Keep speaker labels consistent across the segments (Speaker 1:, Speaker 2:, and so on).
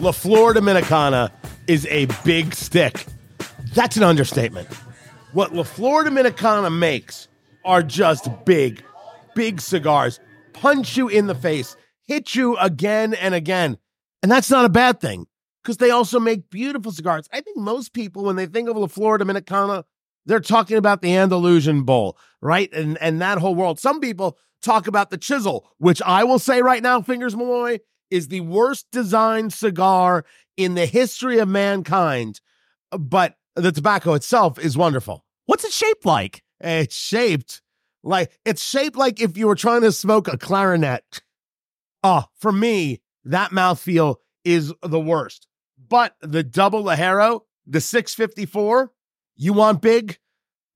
Speaker 1: La Flor Dominicana is a big stick. That's an understatement. What La Flor Dominicana makes are just big, big cigars. Punch you in the face, hit you again and again. And that's not a bad thing because they also make beautiful cigars. I think most people, when they think of La Flor Dominicana, they're talking about the Andalusian Bull, right? And and that whole world. Some people talk about the chisel, which I will say right now, Fingers Malloy, is the worst designed cigar in the history of mankind. But the tobacco itself is wonderful.
Speaker 2: What's it shaped like?
Speaker 1: It's shaped like it's shaped like if you were trying to smoke a clarinet. Oh, for me, that mouthfeel is the worst. But the double Ligero, the 654, you want big?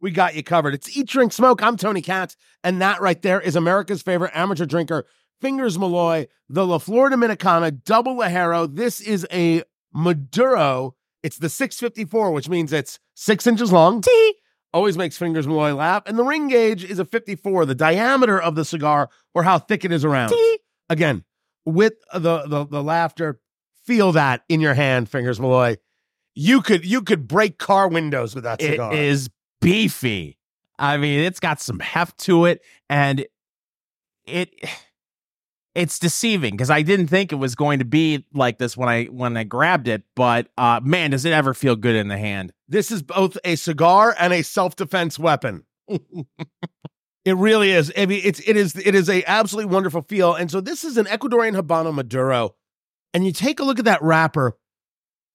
Speaker 1: We got you covered. It's Eat, Drink, Smoke. I'm Tony Katz. And that right there is America's favorite amateur drinker, Fingers Malloy, the La Florida Dominicana double Ligero. This is a Maduro. It's the 654, which means it's six inches long.
Speaker 2: Tee.
Speaker 1: Always makes Fingers Malloy laugh. And the ring gauge is a 54, the diameter of the cigar or how thick it is around.
Speaker 2: Tee.
Speaker 1: Again, with the, the, the laughter, feel that in your hand, Fingers Malloy. You could you could break car windows with that cigar.
Speaker 2: is beefy. I mean, it's got some heft to it, and it it's deceiving because I didn't think it was going to be like this when I when I grabbed it. But uh, man, does it ever feel good in the hand?
Speaker 1: This is both a cigar and a self-defense weapon. it really is. I mean, it's it is it is a absolutely wonderful feel. And so this is an Ecuadorian Habano Maduro. And you take a look at that wrapper,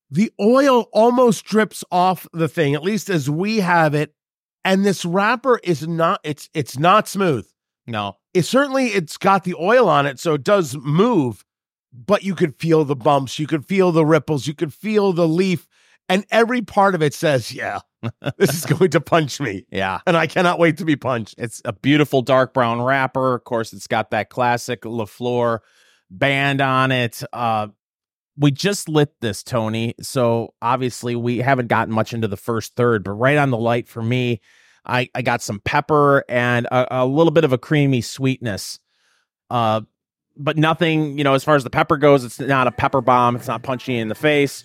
Speaker 1: the oil almost drips off the thing, at least as we have it. And this wrapper is not it's it's not smooth.
Speaker 2: No,
Speaker 1: It certainly it's got the oil on it, so it does move, but you could feel the bumps, you could feel the ripples, you could feel the leaf, and every part of it says, Yeah, this is going to punch me.
Speaker 2: yeah.
Speaker 1: And I cannot wait to be punched.
Speaker 2: It's a beautiful dark brown wrapper. Of course, it's got that classic LaFleur band on it. Uh, we just lit this, Tony. So obviously, we haven't gotten much into the first third, but right on the light for me, I, I got some pepper and a, a little bit of a creamy sweetness. Uh, but nothing, you know, as far as the pepper goes, it's not a pepper bomb. It's not punching in the face.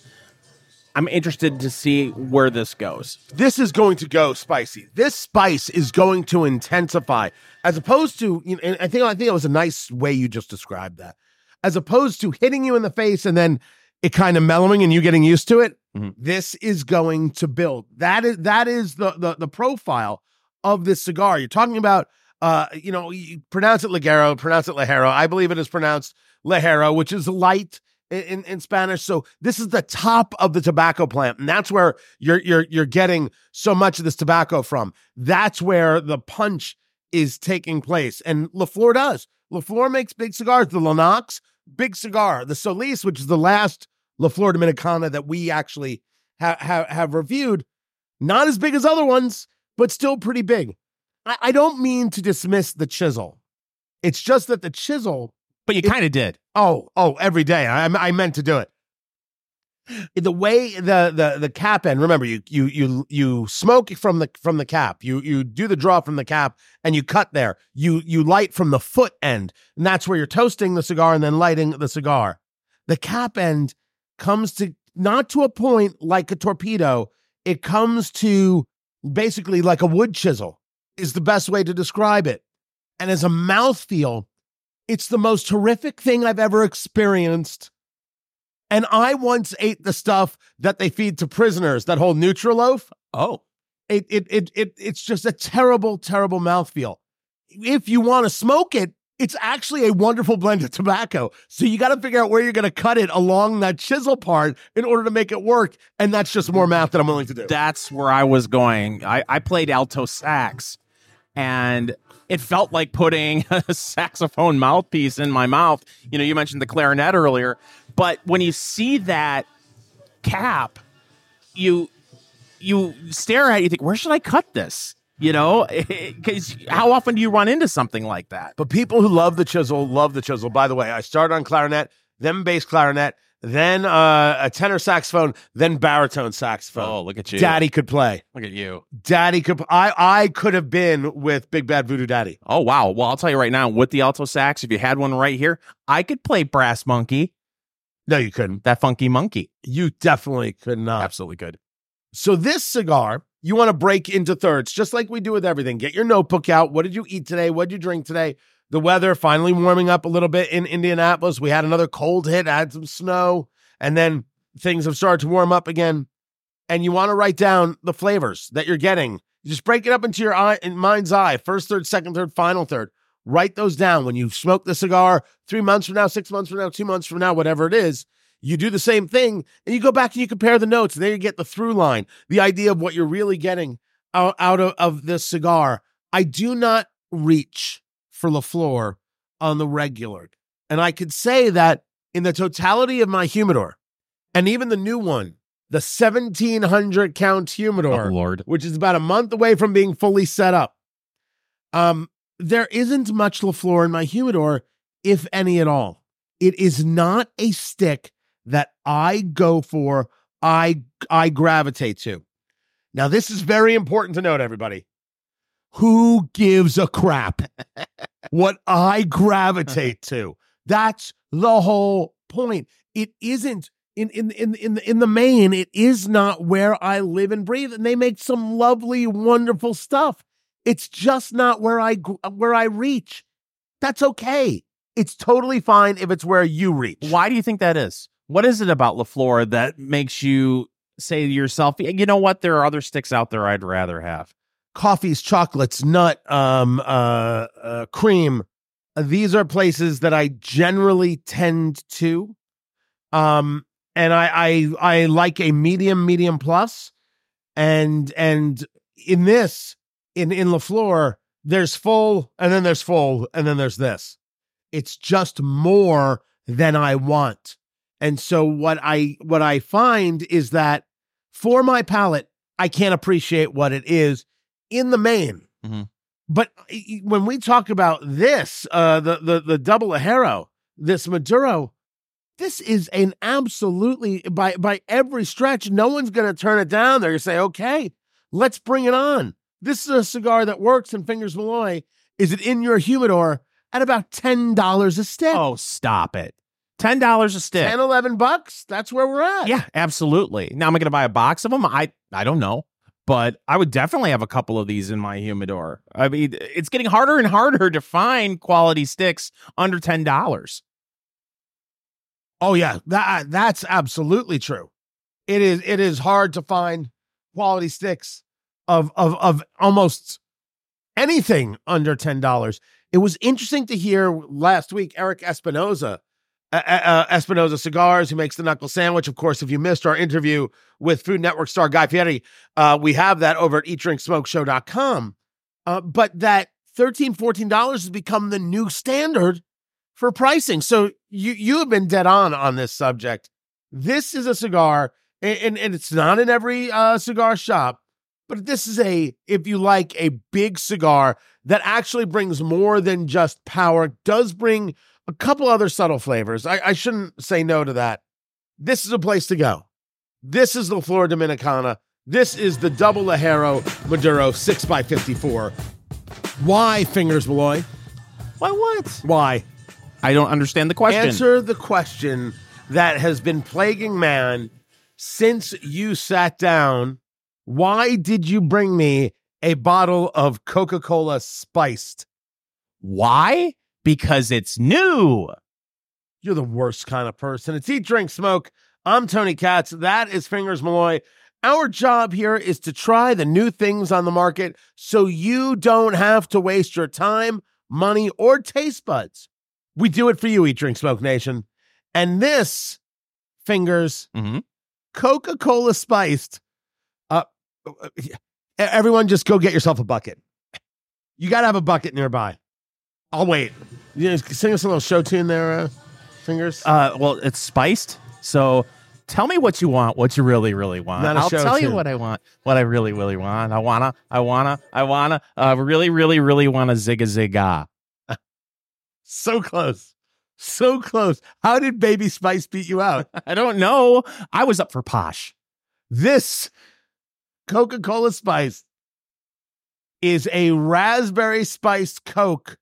Speaker 2: I'm interested to see where this goes.
Speaker 1: This is going to go spicy. This spice is going to intensify as opposed to, you know, I think I think it was a nice way you just described that. As opposed to hitting you in the face and then it kind of mellowing and you getting used to it.
Speaker 2: Mhm.
Speaker 1: This is going to build. That is that is the the, the profile of this cigar. You're talking about uh, you know, you pronounce it Ligero, pronounce it Ligero. I believe it is pronounced Ligero, which is light in, in, Spanish. So this is the top of the tobacco plant, and that's where you're you're you're getting so much of this tobacco from. That's where the punch is taking place, and Lafleur does. Lafleur makes big cigars. The Lennox, big cigar. The Solis, which is the last Lafleur Dominicana that we actually ha- ha- have reviewed, not as big as other ones, but still pretty big. I, I don't mean to dismiss the chisel. It's just that the chisel
Speaker 2: But you kind of did.
Speaker 1: Oh, oh, every day. I, I meant to do it. The way the the the cap end. Remember, you you you you smoke from the from the cap. You you do the draw from the cap, and you cut there. You you light from the foot end, and that's where you're toasting the cigar and then lighting the cigar. The cap end comes to not to a point like a torpedo. It comes to basically like a wood chisel. Is the best way to describe it. And as a mouthfeel, it's the most horrific thing I've ever experienced. And I once ate the stuff that they feed to prisoners, that whole Nutriloaf.
Speaker 2: Oh,
Speaker 1: It it it, it it's just a terrible, terrible mouthfeel. If you want to smoke it, it's actually a wonderful blend of tobacco. So you got to figure out where you're going to cut it along that chisel part in order to make it work. And that's just more math that I'm willing to do.
Speaker 2: that's where I was going. I, I played alto sax, and it felt like putting a saxophone mouthpiece in my mouth. You know, you mentioned the clarinet earlier, but when you see that cap, you you stare at it, you think, where should I cut this? You know, because how often do you run into something like that?
Speaker 1: But people who love the chisel love the chisel. By the way, I started on clarinet, then bass clarinet, then uh, a tenor saxophone, then baritone saxophone.
Speaker 2: Oh, look at you,
Speaker 1: Daddy could play.
Speaker 2: Look at you.
Speaker 1: Daddy could. I I could have been with Big Bad Voodoo Daddy.
Speaker 2: Oh wow. Well, I'll tell you right now, with the alto sax, if you had one right here, I could play brass monkey.
Speaker 1: No, you couldn't.
Speaker 2: That funky monkey.
Speaker 1: You definitely could not.
Speaker 2: Absolutely good.
Speaker 1: So this cigar, you want to break into thirds, just like we do with everything. Get your notebook out. What did you eat today? What did you drink today? The weather finally warming up a little bit in Indianapolis. We had another cold hit, had some snow, and then things have started to warm up again. And you want to write down the flavors that you're getting. Just break it up into your eye, in mind's eye, first third, second third, final third. Write those down when you smoke the cigar three months from now, six months from now, two months from now, whatever it is. You do the same thing and you go back and you compare the notes. There you get the through line, the idea of what you're really getting out, out of, of this cigar. I do not reach for LaFleur on the regular. And I could say that in the totality of my humidor, and even the new one, the 1700 count humidor,
Speaker 2: Oh,
Speaker 1: which is about a month away from being fully set up. Um, there isn't much LaFleur in my humidor, if any at all. It is not a stick that I go for, I I gravitate to. Now, this is very important to note, everybody. Who gives a crap what I gravitate to? That's the whole point. It isn't in in in in the, in the main. It is not where I live and breathe, and they make some lovely, wonderful stuff. It's just not where I where I reach. That's okay. It's totally fine if it's where you reach.
Speaker 2: Why do you think that is? What is it about LaFleur that makes you say to yourself, you know what? There are other sticks out there I'd rather have.
Speaker 1: coffees, chocolates, nut, um, uh, uh, cream. These are places that I generally tend to. Um, and I, I, I like a medium, medium plus, and and in this, in in Lafleur, there's full, and then there's full, and then there's this. It's just more than I want, and so what I what I find is that for my palate, I can't appreciate what it is in the main.
Speaker 2: Mhm.
Speaker 1: But when we talk about this, uh, the the the double Ligero, this Maduro, this is an absolutely by by every stretch. No one's going to turn it down. They're going to say, "Okay, let's bring it on." This is a cigar that works in Fingers Malloy. Is it in your humidor at about ten dollars a stick?
Speaker 2: Oh, stop it. $10 a stick.
Speaker 1: 10, 11 bucks. That's where we're at.
Speaker 2: Yeah, absolutely. Now, am I going to buy a box of them? I I don't know, but I would definitely have a couple of these in my humidor. I mean, it's getting harder and harder to find quality sticks under ten dollars.
Speaker 1: Oh yeah, that uh, that's absolutely true. It is it is hard to find quality sticks of of of almost anything under ten dollars. It was interesting to hear last week Erik Espinosa, uh, uh, Espinosa Cigars, who makes the knuckle sandwich. Of course, if you missed our interview with Food Network star Guy Fieri, uh, we have that over at eatdrinksmokeshow.com. Uh, but that $13, $14 has become the new standard for pricing. So you you have been dead on on this subject. This is a cigar, and, and, and it's not in every uh, cigar shop, but this is a, if you like, a big cigar that actually brings more than just power. Does bring a couple other subtle flavors. I, I shouldn't say no to that. This is a place to go. This is the Flora Dominicana. This is the double Ligero Maduro 6x54. Why, Fingers Malloy?
Speaker 2: Why what?
Speaker 1: Why?
Speaker 2: I don't understand the question.
Speaker 1: Answer the question that has been plaguing man since you sat down. Why did you bring me a bottle of Coca Cola spiced?
Speaker 2: Why? Because it's new.
Speaker 1: You're the worst kind of person. It's Eat, Drink, Smoke. I'm Tony Katz. That is Fingers Malloy. Our job here is to try the new things on the market so you don't have to waste your time, money, or taste buds. We do it for you, Eat, Drink, Smoke Nation. And this, Fingers,
Speaker 2: hmm
Speaker 1: Coca Cola spiced. Uh, everyone, just go get yourself a bucket. You got to have a bucket nearby. I'll wait. You know, sing us a little show tune there, uh, Fingers.
Speaker 2: Uh, well, it's spiced. So tell me what you want, what you really, really want.
Speaker 1: Not a
Speaker 2: I'll
Speaker 1: show
Speaker 2: tell you what I want, what I really, really want. I wanna, I wanna, I wanna, uh, really, really, really wanna zigga zigga.
Speaker 1: So close. So close. How did Baby Spice beat you out?
Speaker 2: I don't know. I was up for posh.
Speaker 1: this Coca Cola Spice is a raspberry spiced Coke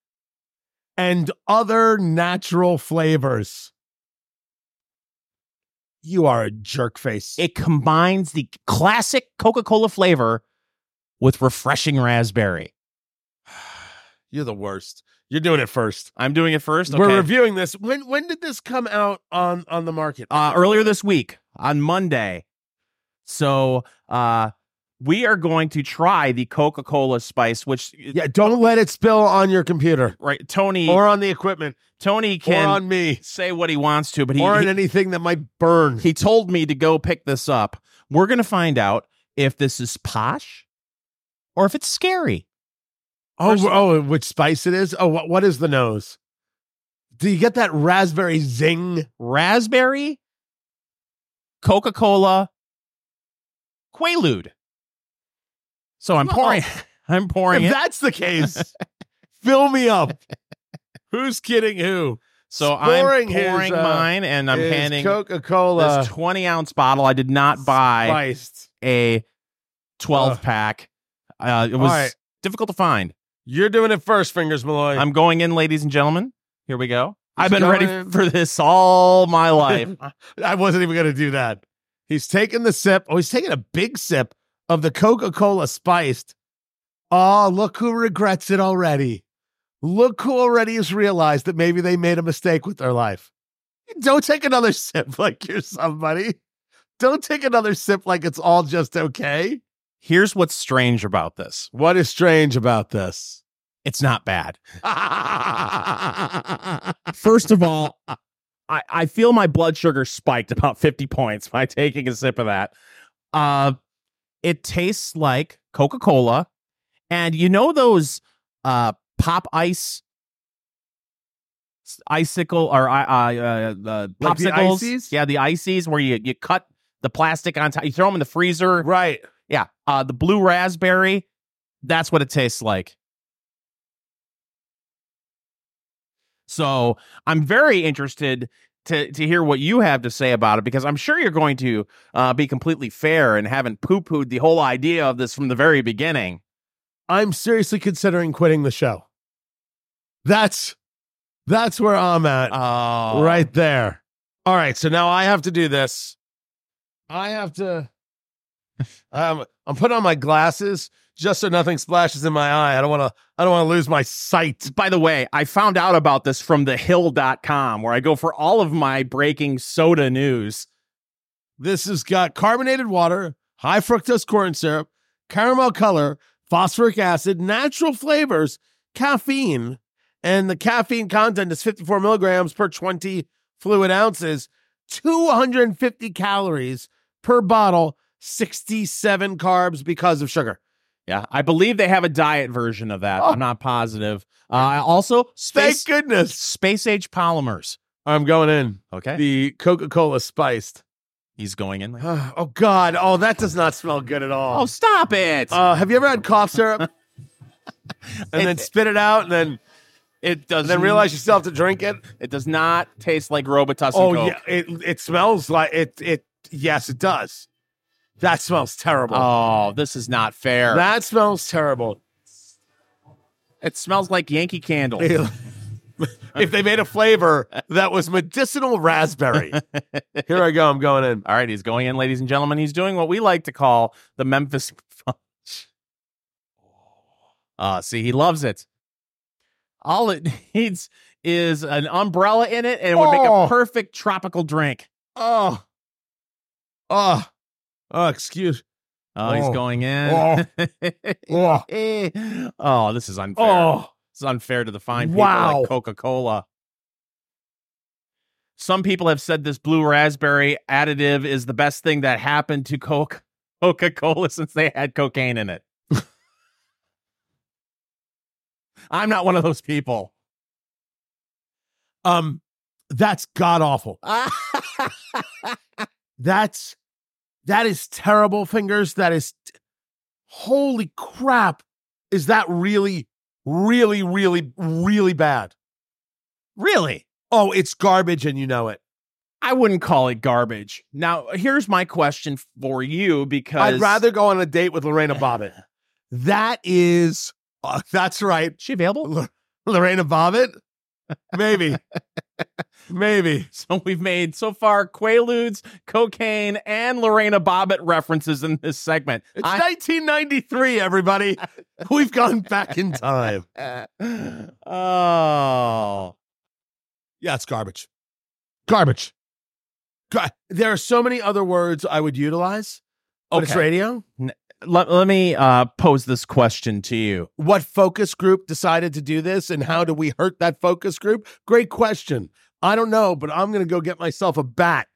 Speaker 1: and other natural flavors. You are a jerk face.
Speaker 2: It combines the classic Coca Cola flavor with refreshing raspberry.
Speaker 1: You're the worst. You're doing it first.
Speaker 2: I'm doing it first.
Speaker 1: We're reviewing this. When when did this come out on on the market?
Speaker 2: uh, earlier this week on Monday. So uh, we are going to try the Coca Cola Spice, which
Speaker 1: yeah, don't let it spill on your computer
Speaker 2: right Tony
Speaker 1: or on the equipment
Speaker 2: Tony
Speaker 1: or
Speaker 2: can
Speaker 1: on me
Speaker 2: say what he wants to, but he
Speaker 1: or on
Speaker 2: he,
Speaker 1: anything that might burn.
Speaker 2: he told me to go pick this up. We're gonna find out if this is posh or if it's scary.
Speaker 1: oh,
Speaker 2: First-
Speaker 1: oh, which spice it is? Oh, what what is the nose? Do you get that raspberry zing?
Speaker 2: Raspberry, Coca Cola, Quaalude. So I'm pouring. I'm pouring
Speaker 1: If
Speaker 2: it.
Speaker 1: that's the case, fill me up. Who's kidding who?
Speaker 2: So I'm
Speaker 1: his,
Speaker 2: pouring
Speaker 1: uh,
Speaker 2: mine, and I'm handing
Speaker 1: Coca-Cola
Speaker 2: this 20 ounce bottle. I did not buy
Speaker 1: spiced.
Speaker 2: a 12
Speaker 1: Ugh.
Speaker 2: pack. Uh, it was
Speaker 1: right.
Speaker 2: difficult to find.
Speaker 1: You're doing it first, fingers Malloy.
Speaker 2: I'm going in, ladies and gentlemen. Here we go.
Speaker 1: He's
Speaker 2: I've been ready
Speaker 1: in.
Speaker 2: for this all my life.
Speaker 1: I wasn't even going to do that. He's taking the sip. Oh, he's taking a big sip of the Coca Cola spiced. Oh, look who regrets it already. Look who already has realized that maybe they made a mistake with their life. Don't take another sip like you're somebody. Don't take another sip like it's all just okay.
Speaker 2: Here's what's strange about this
Speaker 1: What is strange about this?
Speaker 2: it's not bad. First of all, I, I feel my blood sugar spiked about 50 points by taking a sip of that. Uh, it tastes like Coca Cola. And you know those uh, pop ice icicle or uh, uh, uh,
Speaker 1: Like the
Speaker 2: popsicles? Yeah, the ices where you, you cut the plastic on top, you throw them in the freezer.
Speaker 1: right.
Speaker 2: Yeah, uh, the blue raspberry. That's what it tastes like. So I'm very interested to to hear what you have to say about it because I'm sure you're going to uh, be completely fair and haven't poo pooed the whole idea of this from the very beginning.
Speaker 1: I'm seriously considering quitting the show. That's that's where I'm at.
Speaker 2: Oh,
Speaker 1: right there. All right, so now I have to do this. I have to. Um, I'm putting on my glasses just so nothing splashes in my eye. I don't want to. I don't want to lose my sight.
Speaker 2: By the way, I found out about this from thehill.com where I go for all of my breaking soda news.
Speaker 1: This has got carbonated water, high fructose corn syrup, caramel color, phosphoric acid, natural flavors, caffeine, and the caffeine content is 54 milligrams per 20 fluid ounces, 250 calories per bottle, 67 carbs because of sugar.
Speaker 2: Yeah, I believe they have a diet version of that.
Speaker 1: Oh.
Speaker 2: I'm not positive. Uh, also, space, Thank
Speaker 1: goodness.
Speaker 2: space age polymers.
Speaker 1: I'm going in.
Speaker 2: Okay,
Speaker 1: The Coca Cola spiced.
Speaker 2: he's going in.
Speaker 1: oh, God. Oh, that does not smell good at all.
Speaker 2: Oh, stop it!
Speaker 1: Uh, have you ever had cough syrup? and
Speaker 2: It-
Speaker 1: then spit it out and then,
Speaker 2: it does.
Speaker 1: and then realize you still have to drink it?
Speaker 2: it does not taste like Robitussin.
Speaker 1: Oh,
Speaker 2: Coke.
Speaker 1: yeah. It, it smells like it. It Yes, it does. That smells terrible.
Speaker 2: Oh, this is not fair.
Speaker 1: that smells terrible.
Speaker 2: it smells like Yankee Candle.
Speaker 1: if they made a flavor that was medicinal raspberry. Here I go. I'm going in.
Speaker 2: All right, he's going in, ladies and gentlemen. He's doing what we like to call the Memphis Punch. Uh, see, he loves it. All it needs is an umbrella in it, and it would make
Speaker 1: Oh.
Speaker 2: a perfect tropical drink.
Speaker 1: Oh. Oh. Oh, excuse.
Speaker 2: Oh, he's
Speaker 1: Oh.
Speaker 2: going in.
Speaker 1: Oh.
Speaker 2: oh, this is unfair.
Speaker 1: Oh.
Speaker 2: Is unfair to the fine people
Speaker 1: Wow.
Speaker 2: like Coca Cola. Some people have said this blue raspberry additive is the best thing that happened to Coke Coca Cola since they had cocaine in it. I'm not one of those people.
Speaker 1: Um, that's god awful. That's that is terrible, fingers. That is holy crap. Is that really, really, really, really bad?
Speaker 2: really?
Speaker 1: Oh, it's garbage and you know it.
Speaker 2: I wouldn't call it garbage. Now, here's my question for you because
Speaker 1: I'd rather go on a date with Lorena Bobbitt. That is, uh, that's right.
Speaker 2: Is she available?
Speaker 1: L- Lorena Bobbitt? Maybe. Maybe.
Speaker 2: So we've made so far Quaaludes, cocaine, and Lorena Bobbitt references in this segment.
Speaker 1: It's
Speaker 2: I-
Speaker 1: 1993, everybody. We've gone back in time.
Speaker 2: oh.
Speaker 1: Yeah, it's garbage. Garbage. Gar- there are so many other words I would utilize, but it's
Speaker 2: Okay.
Speaker 1: radio.
Speaker 2: Let, let me uh, pose this question to you.
Speaker 1: What focus group decided to do this, and how do we hurt that focus group? Great question. I don't know, but I'm going to go get myself a bat.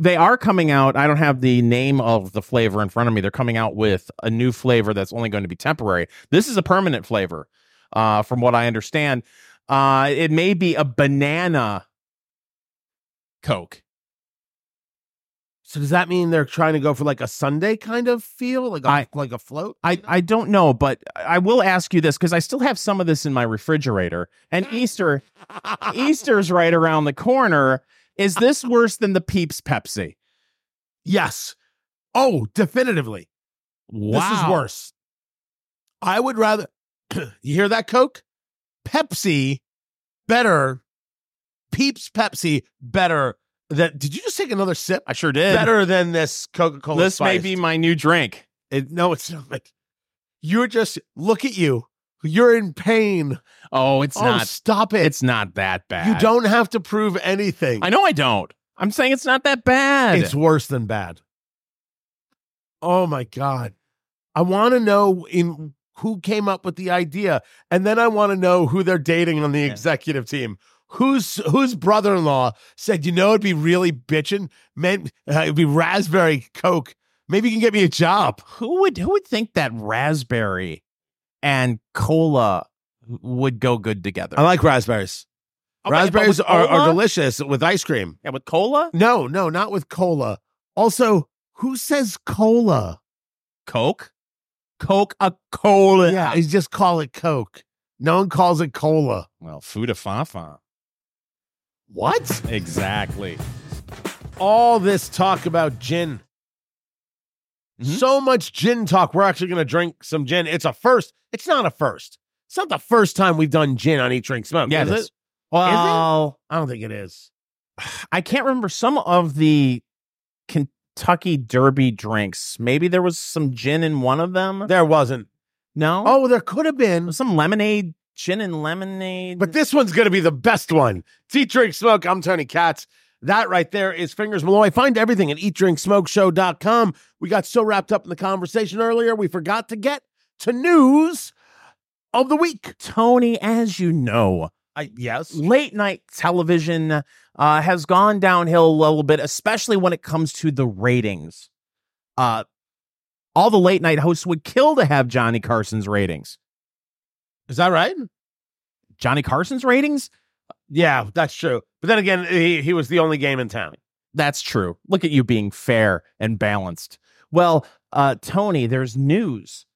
Speaker 2: They are coming out. I don't have the name of the flavor in front of me. They're coming out with a new flavor that's only going to be temporary. This is a permanent flavor, uh, from what I understand. Uh, it may be a banana Coke.
Speaker 1: So does that mean they're trying to go for like a Sunday kind of feel, like a,
Speaker 2: I-
Speaker 1: like a float?
Speaker 2: I, I don't know, but I will ask you this because I still have some of this in my refrigerator. And Easter Easter's right around the corner. Is this worse than the Peeps Pepsi?
Speaker 1: yes. Oh, definitively. Wow. This is worse. I would rather. you hear that, Coke? Pepsi better. Peeps Pepsi better. That did you just take another sip?
Speaker 2: I sure did.
Speaker 1: Better than this Coca Cola.
Speaker 2: This may be my new drink.
Speaker 1: It, no, it's not. You're just look at you. You're in pain.
Speaker 2: Oh, it's
Speaker 1: oh,
Speaker 2: not.
Speaker 1: stop it.
Speaker 2: It's not that bad.
Speaker 1: you don't have to prove anything.
Speaker 2: I know I don't. I'm saying it's not that bad.
Speaker 1: It's worse than bad. Oh my god. I want to know in who came up with the idea and then I want to know who they're dating on the
Speaker 2: Yeah.
Speaker 1: executive team. Whose whose brother-in-law said, "You know it'd be really bitching, man, uh, it'd be raspberry coke. Maybe you can get me a job."
Speaker 2: who would who would think that raspberry and cola would go good together?
Speaker 1: I like raspberries.
Speaker 2: Okay,
Speaker 1: raspberries are, are delicious with ice cream.
Speaker 2: Yeah, with cola,
Speaker 1: No, no, not with cola. Also, who says cola?
Speaker 2: Coke, Coke, a cola.
Speaker 1: Yeah, you just call it Coke. No one calls it cola.
Speaker 2: Well, Fuda Fafa.
Speaker 1: What?
Speaker 2: Exactly.
Speaker 1: All this talk about gin.
Speaker 2: Mhm.
Speaker 1: So much gin talk. We're actually going to drink some gin. It's a first. It's not a first. It's not the first time we've done gin on Eat, Drink, Smoke.
Speaker 2: Yeah,
Speaker 1: is
Speaker 2: it
Speaker 1: it?
Speaker 2: is. Well,
Speaker 1: I don't think it is.
Speaker 2: I can't remember some of the Kentucky Derby drinks. Maybe there was some gin in one of them.
Speaker 1: There wasn't.
Speaker 2: No.
Speaker 1: Oh, there could have been.
Speaker 2: some lemonade, gin and lemonade.
Speaker 1: But this one's going to be the best one. It's Eat, Drink, Smoke. I'm Tony Katz. That right there is Fingers Malloy. Find everything at eatdrinksmokeshow.com. We got so wrapped up in the conversation earlier, we forgot to get to news of the week.
Speaker 2: Tony, as you know,
Speaker 1: I, yes.
Speaker 2: late night television uh, has gone downhill a little bit, especially when it comes to the ratings. Uh, all the late night hosts would kill to have Johnny Carson's ratings.
Speaker 1: Is that right?
Speaker 2: Johnny Carson's ratings?
Speaker 1: Yeah, that's true. But then again, he, he was the only game in town.
Speaker 2: That's true. Look at you being fair and balanced. Well, uh, Tony, there's news.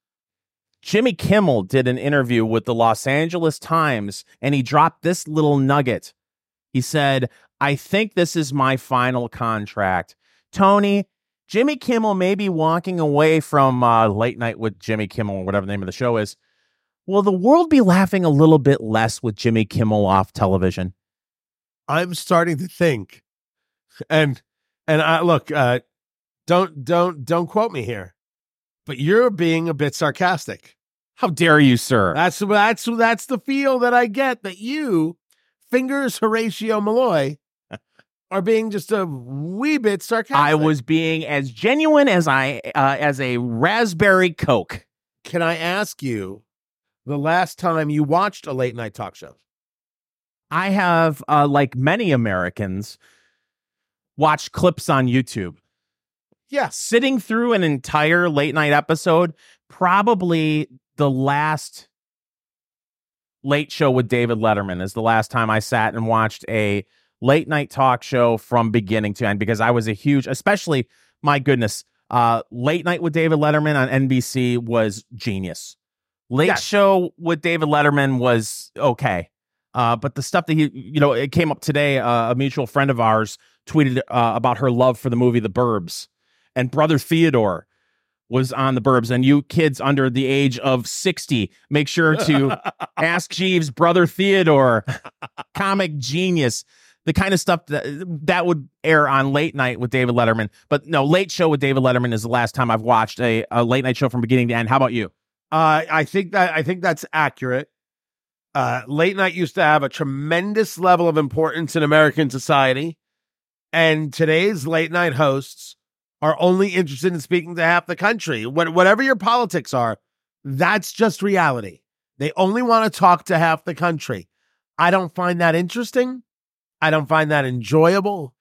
Speaker 2: Jimmy Kimmel did an interview with the Los Angeles Times and he dropped this little nugget. He said, I think this is my final contract. Tony, Jimmy Kimmel may be walking away from uh, Late Night with Jimmy Kimmel, or whatever the name of the show is. Will the world be laughing a little bit less with Jimmy Kimmel off television?
Speaker 1: I'm starting to think, and and I look, uh, don't don't don't quote me here, but you're being a bit sarcastic.
Speaker 2: How dare you, sir?
Speaker 1: That's that's that's the feel that I get that you, fingers Horatio Malloy, are being just a wee bit sarcastic.
Speaker 2: I was being as genuine as I uh, as a raspberry coke.
Speaker 1: Can I ask you, the last time you watched a late night talk show?
Speaker 2: I have, uh, like many Americans, watched clips on YouTube.
Speaker 1: Yeah.
Speaker 2: Sitting through an entire late night episode, probably the last late show with David Letterman is the last time I sat and watched a late night talk show from beginning to end because I was a huge, especially my goodness, uh, late night with David Letterman on NBC was genius. Late
Speaker 1: Yes.
Speaker 2: show with David Letterman was okay. Uh, but the stuff that he, you know, it came up today. Uh, a mutual friend of ours tweeted uh, about her love for the movie The Burbs, and brother Theodore was on The Burbs. And you kids under the age of sixty, make sure to ask Jeeves, brother Theodore, comic genius. the kind of stuff that that would air on late night with David Letterman. But no, late show with David Letterman is the last time I've watched a, a late night show from beginning to end. How about you?
Speaker 1: Uh, I think that I think that's accurate. Uh, late night used to have a tremendous level of importance in American society, and today's late night hosts are only interested in speaking to half the country. What, whatever your politics are, that's just reality. They only want to talk to half the country. I don't find that interesting. I don't find that enjoyable.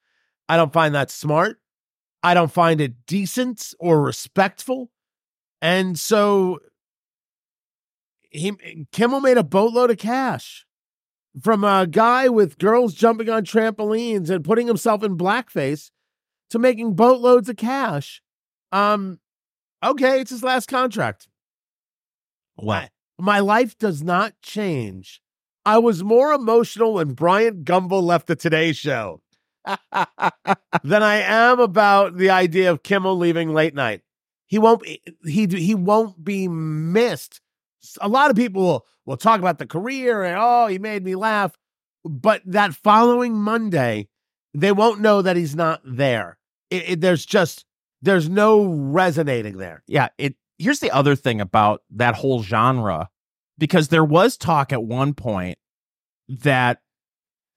Speaker 1: I don't find that smart. I don't find it decent or respectful. And so he Kimmel made a boatload of cash from a guy with girls jumping on trampolines and putting himself in blackface to making boatloads of cash. Um okay, it's his last contract.
Speaker 2: What?
Speaker 1: My life does not change. I was more emotional when Bryant Gumbel left the Today Show than I am about the idea of Kimmel leaving late night. He won't he he won't be missed. A lot of people will, will talk about the career and oh, he made me laugh, but that following Monday, they won't know that he's not there. It, it, there's just there's no resonating there.
Speaker 2: Yeah, it here's the other thing about that whole genre because there was talk at one point that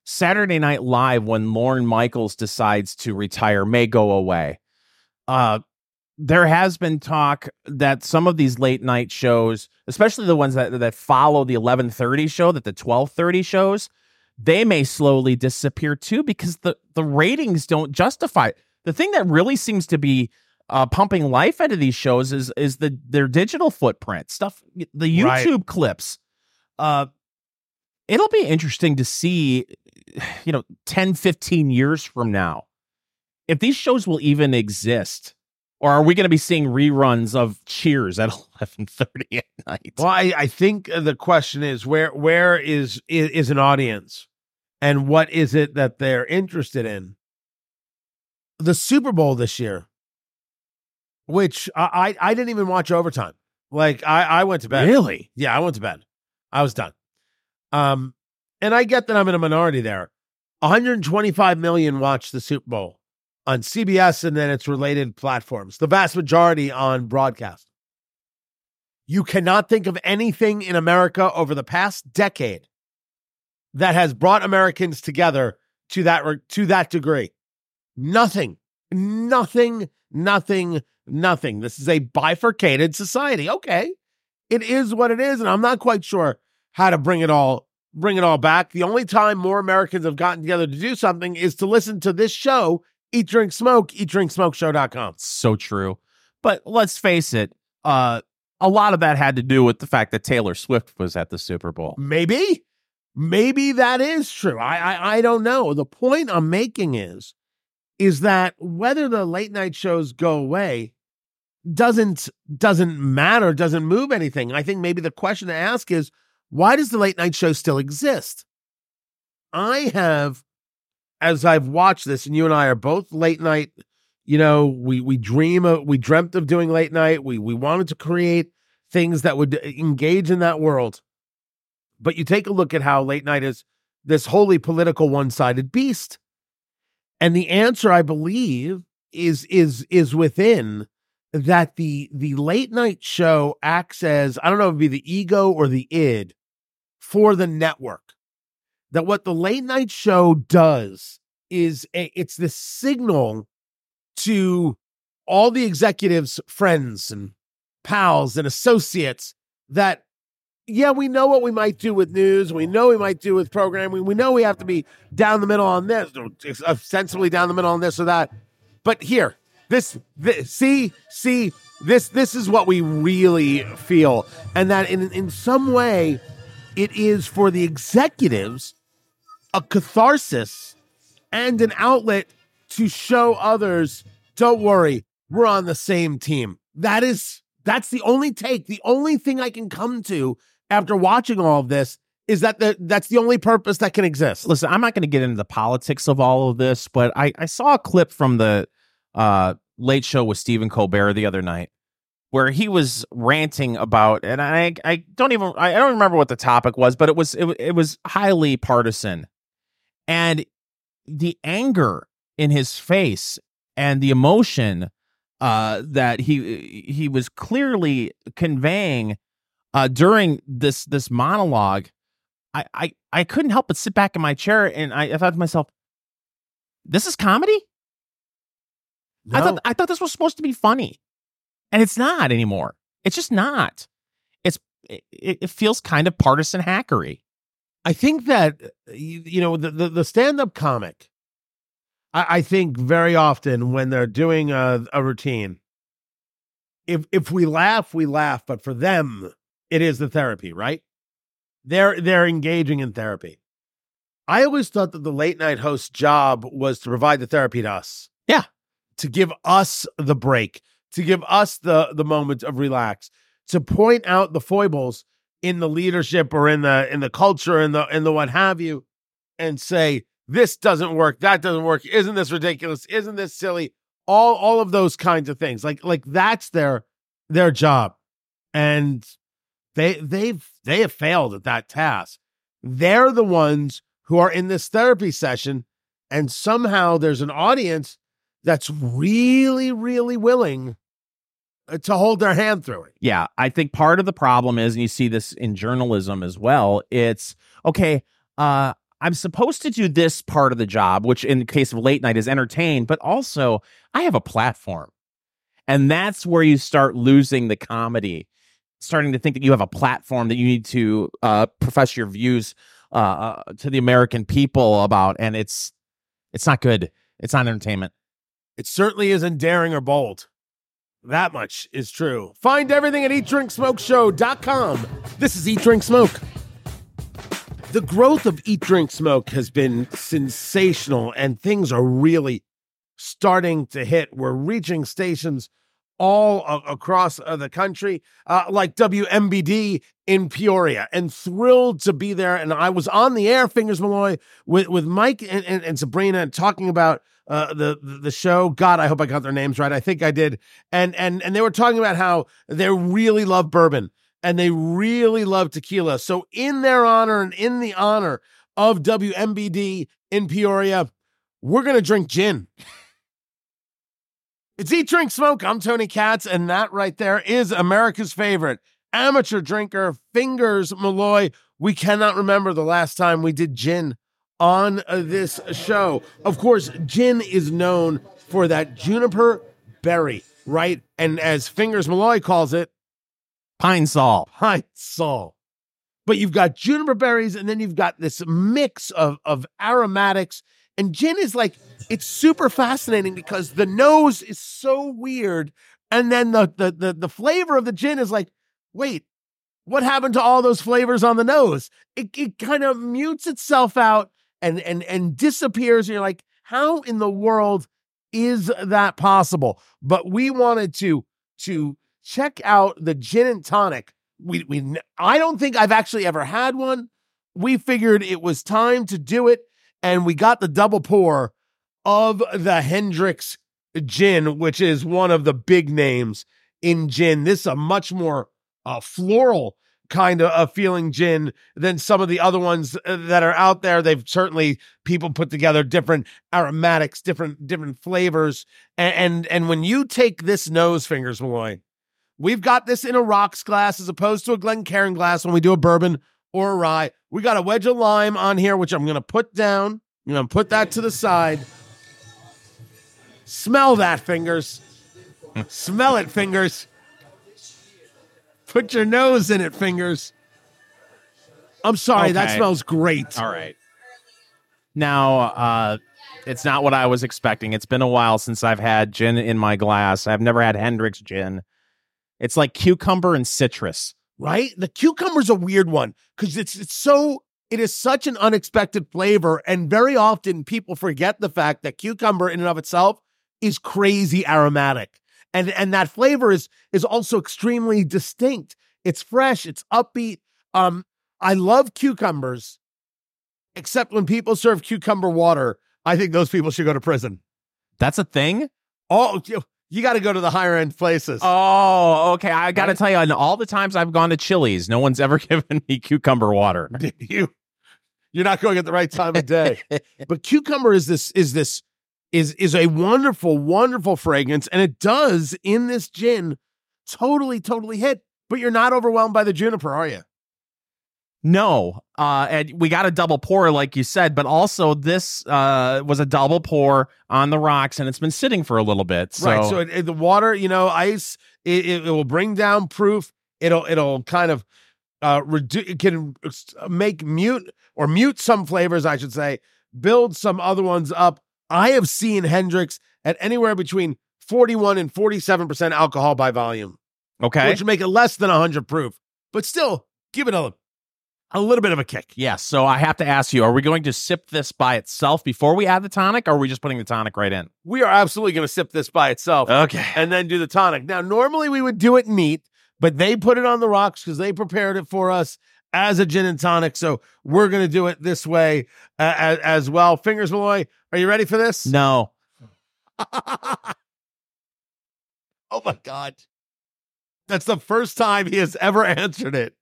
Speaker 2: Saturday Night Live, when Lorne Michaels decides to retire, may go away. Uh, there has been talk that some of these late night shows, especially the ones that that follow the eleven thirty show, that the twelve thirty shows, they may slowly disappear too because the the ratings don't justify. It. The thing that really seems to be uh, pumping life into these shows is is the their digital footprint stuff, the YouTube right. clips. Uh, it'll be interesting to see, you know, 10, 15 years from now, if these shows will even exist. Or are we going to be seeing reruns of Cheers at eleven thirty at night?
Speaker 1: Well, I, I think the question is where where is, is is an audience, and what is it that they're interested in? The Super Bowl this year which I, I, I didn't even watch overtime. Like I I went to bed.
Speaker 2: Really?
Speaker 1: Yeah, I went to bed. I was done. Um, and I get that I'm in a minority there. 125 million watched the Super Bowl on CBS and then its related platforms. The vast majority on broadcast. You cannot think of anything in America over the past decade that has brought Americans together to that to that degree. Nothing. Nothing. Nothing nothing. This is a bifurcated society. Okay. It is what it is. And I'm not quite sure how to bring it all bring it all back. The only time more Americans have gotten together to do something is to listen to this show, Eat Drink Smoke, eatdrinksmokeshow.com.
Speaker 2: So true. But let's face it, uh a lot of that had to do with the fact that Taylor Swift was at the Super Bowl.
Speaker 1: Maybe. Maybe that is true. I, I I don't know. The point I'm making is is that whether the late night shows go away, doesn't doesn't matter, doesn't move anything. I think maybe the question to ask is why does the late night show still exist? I have as I've watched this and you and I are both late night, you know, we we dream of we dreamt of doing late night. We we wanted to create things that would uh, engage in that world. But you take a look at how late night is this wholly political one-sided beast. And the answer I believe is is is within that the the late night show acts as I don't know if it'd be the ego or the id for the network. That what the late night show does is a, it's the signal to all the executives, friends and pals and associates that yeah, we know what we might do with news. We know we might do with programming. We know we have to be down the middle on this, ostensibly down the middle on this or that. But here, this, this see, see, this this is what we really feel. And that in in some way it is for the executives a catharsis and an outlet to show others, don't worry, we're on the same team. That is that's the only take. The only thing I can come to after watching all of this is that the, that's the only purpose that can exist.
Speaker 2: Listen, I'm not going to get into the politics of all of this, but I, I saw a clip from the uh, Late Show with Stephen Colbert the other night, where he was ranting about, and I I don't even I don't remember what the topic was, but it was it, it was highly partisan, and the anger in his face and the emotion uh, that he he was clearly conveying uh, during this this monologue, I, I I couldn't help but sit back in my chair and I, I thought to myself, "This is comedy." I thought I thought this was supposed to be funny, and it's not anymore. It's just not. It's it, it feels kind of partisan hackery.
Speaker 1: I think that uh, you, you know the the, the stand up comic. I, I, think very often when they're doing a, a routine, if if we laugh, we laugh, but for them, it is the therapy, right? They're they're engaging in therapy. I always thought that the late night host job was to provide the therapy to us.
Speaker 2: Yeah.
Speaker 1: To give us the break, to give us the the moment of relax, to point out the foibles in the leadership or in the in the culture and the in the what have you, and say, this doesn't work, that doesn't work, isn't this ridiculous? Isn't this silly? All all of those kinds of things. Like like that's their their job. And they they've they have failed at that task. They're the ones who are in this therapy session and somehow there's an audience that's really really willing to hold their hand through it.
Speaker 2: Yeah, I think part of the problem is and you see this in journalism as well. It's okay, uh I'm supposed to do this part of the job, which in the case of late night is entertain, but also I have a platform. And that's where you start losing the comedy starting to think that you have a platform that you need to uh, profess your views uh, uh, to the American people about, and it's it's not good. It's not entertainment.
Speaker 1: It certainly isn't daring or bold. That much is true. Find everything at eatdrinksmokeshow.com. This is Eat Drink Smoke. The growth of Eat Drink Smoke has been sensational, and things are really starting to hit. We're reaching stations all across uh, the country, uh, like WMBD in Peoria, and thrilled to be there. And I was on the air, Fingers Malloy, with, with Mike and, and, and Sabrina talking about uh, the the show. God, I hope I got their names right. I think I did. And and and they were talking about how they really love bourbon and they really love tequila. So in their honor and in the honor of WMBD in Peoria, we're gonna drink gin. It's Eat, Drink, Smoke. I'm Tony Katz, and that right there is America's favorite amateur drinker, Fingers Malloy. We cannot remember the last time we did gin on uh, this show. Of course, gin is known for that juniper berry, right? And as Fingers Malloy calls it,
Speaker 2: pine sol.
Speaker 1: Pine sol. But you've got juniper berries, and then you've got this mix of, of aromatics. And gin is like it's super fascinating because the nose is so weird, and then the the the, the flavor of the gin is like, wait, what happened to all those flavors on the nose? It it kind of mutes itself out and and and disappears. And you're like, how in the world is that possible? But we wanted to to check out the gin and tonic. We we I don't think I've actually ever had one. We figured it was time to do it, and we got the double pour of the Hendrick's gin, which is one of the big names in gin. This is a much more uh, floral kind of a feeling gin than some of the other ones uh, that are out there. They've certainly people put together different aromatics, different different flavors, and and, and when you take this nose fingers, Malloy, we've got this in a rocks glass as opposed to a Glencairn glass when we do a bourbon or a rye. We got a wedge of lime on here, which I'm going to put down. I'm going to put that to the side. Smell that, fingers. Smell it, fingers. Put your nose in it, fingers. I'm sorry, okay. that smells great.
Speaker 2: All right. Now, uh, it's not what I was expecting. It's been a while since I've had gin in my glass. I've never had Hendrick's gin. It's like cucumber and citrus.
Speaker 1: Right? The cucumber's a weird one because it's it's so it is such an unexpected flavor, and very often people forget the fact that cucumber in and of itself is crazy aromatic. And and that flavor is is also extremely distinct. It's fresh, it's upbeat. Um I love cucumbers except when people serve cucumber water. I think those people should go to prison.
Speaker 2: That's a thing?
Speaker 1: Oh, you, got to go to the higher end places.
Speaker 2: Oh, okay. I got to tell you, in all the times I've gone to Chili's, no one's ever given me cucumber water.
Speaker 1: you You're not going at the right time of day. but cucumber is this is this is is a wonderful, wonderful fragrance, and it does in this gin totally, totally hit. But you're not overwhelmed by the juniper, are you?
Speaker 2: No, uh, and we got a double pour, like you said, but also this uh, was a double pour on the rocks, and it's been sitting for a little bit. So.
Speaker 1: Right. So it, it- the water, you know, ice, it, it, will bring down proof. It'll it'll kind of uh reduce. It can make mute or mute some flavors, I should say. Build some other ones up. I have seen Hendrick's at anywhere between 41 and 47 percent alcohol by volume,
Speaker 2: okay.
Speaker 1: which would make it less than 100 proof, but still give it a a little bit of a kick.
Speaker 2: Yes. So I have to ask you: Are we going to sip this by itself before we add the tonic, or are we just putting the tonic right in?
Speaker 1: We are absolutely going to sip this by itself.
Speaker 2: Okay.
Speaker 1: and then do the tonic. Now, normally we would do it neat, but they put it on the rocks because they prepared it for us as a gin and tonic. So we're going to do it this way uh, as, as well. Fingers Malloy, are you ready for this?
Speaker 2: No.
Speaker 1: oh my God. That's the first time he has ever answered it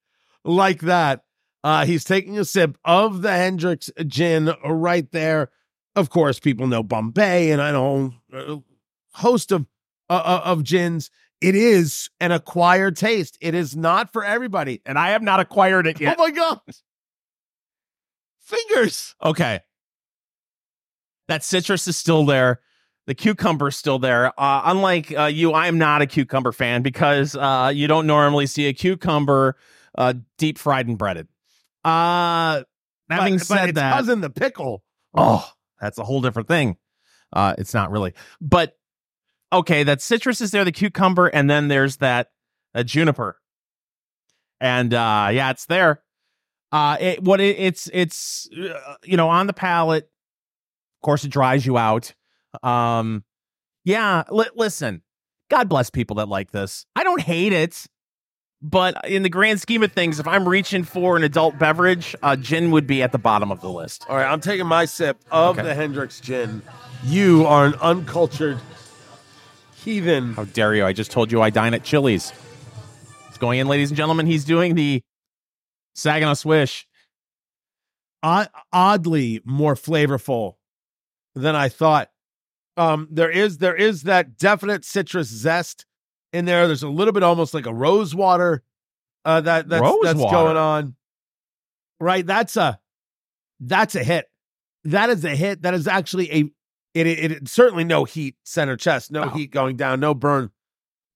Speaker 1: like that. Uh, he's taking a sip of the Hendrick's gin right there. Of course, people know Bombay and I know a host of uh, of gins. It is an acquired taste. It is not for everybody.
Speaker 2: And I have not acquired it yet.
Speaker 1: Oh my god! Fingers.
Speaker 2: Okay. That citrus is still there. The cucumber's still there. Uh, unlike uh, you, I am not a cucumber fan because uh, you don't normally see a cucumber uh, deep fried and breaded. Uh, having
Speaker 1: but,
Speaker 2: said
Speaker 1: but it's
Speaker 2: that,
Speaker 1: cousin the pickle.
Speaker 2: oh, that's a whole different thing. Uh, it's not really, but okay. That citrus is there, the cucumber, and then there's that uh, juniper, and uh, yeah, it's there. Uh, it, what it, it's it's uh, you know on the palate. Of course, it dries you out. Um, yeah. Li- listen, God bless people that like this. I don't hate it, but in the grand scheme of things, if I'm reaching for an adult beverage, uh, gin would be at the bottom of the list.
Speaker 1: All right, I'm taking my sip of
Speaker 2: Okay.
Speaker 1: the Hendrick's gin. You are an uncultured heathen.
Speaker 2: How dare you? I just told you I dine at Chili's. It's going in, ladies and gentlemen. He's doing the Saginaw Swish.
Speaker 1: odd, oddly more flavorful than I thought. Um, there is there is that definite citrus zest in there. There's a little bit almost like a rose water uh, that that's
Speaker 2: Rose
Speaker 1: that's
Speaker 2: water?
Speaker 1: going on. Right, that's a that's a hit. That is a hit. That is actually a it. It, it certainly no heat center chest, no
Speaker 2: Oh.
Speaker 1: heat going down, no burn,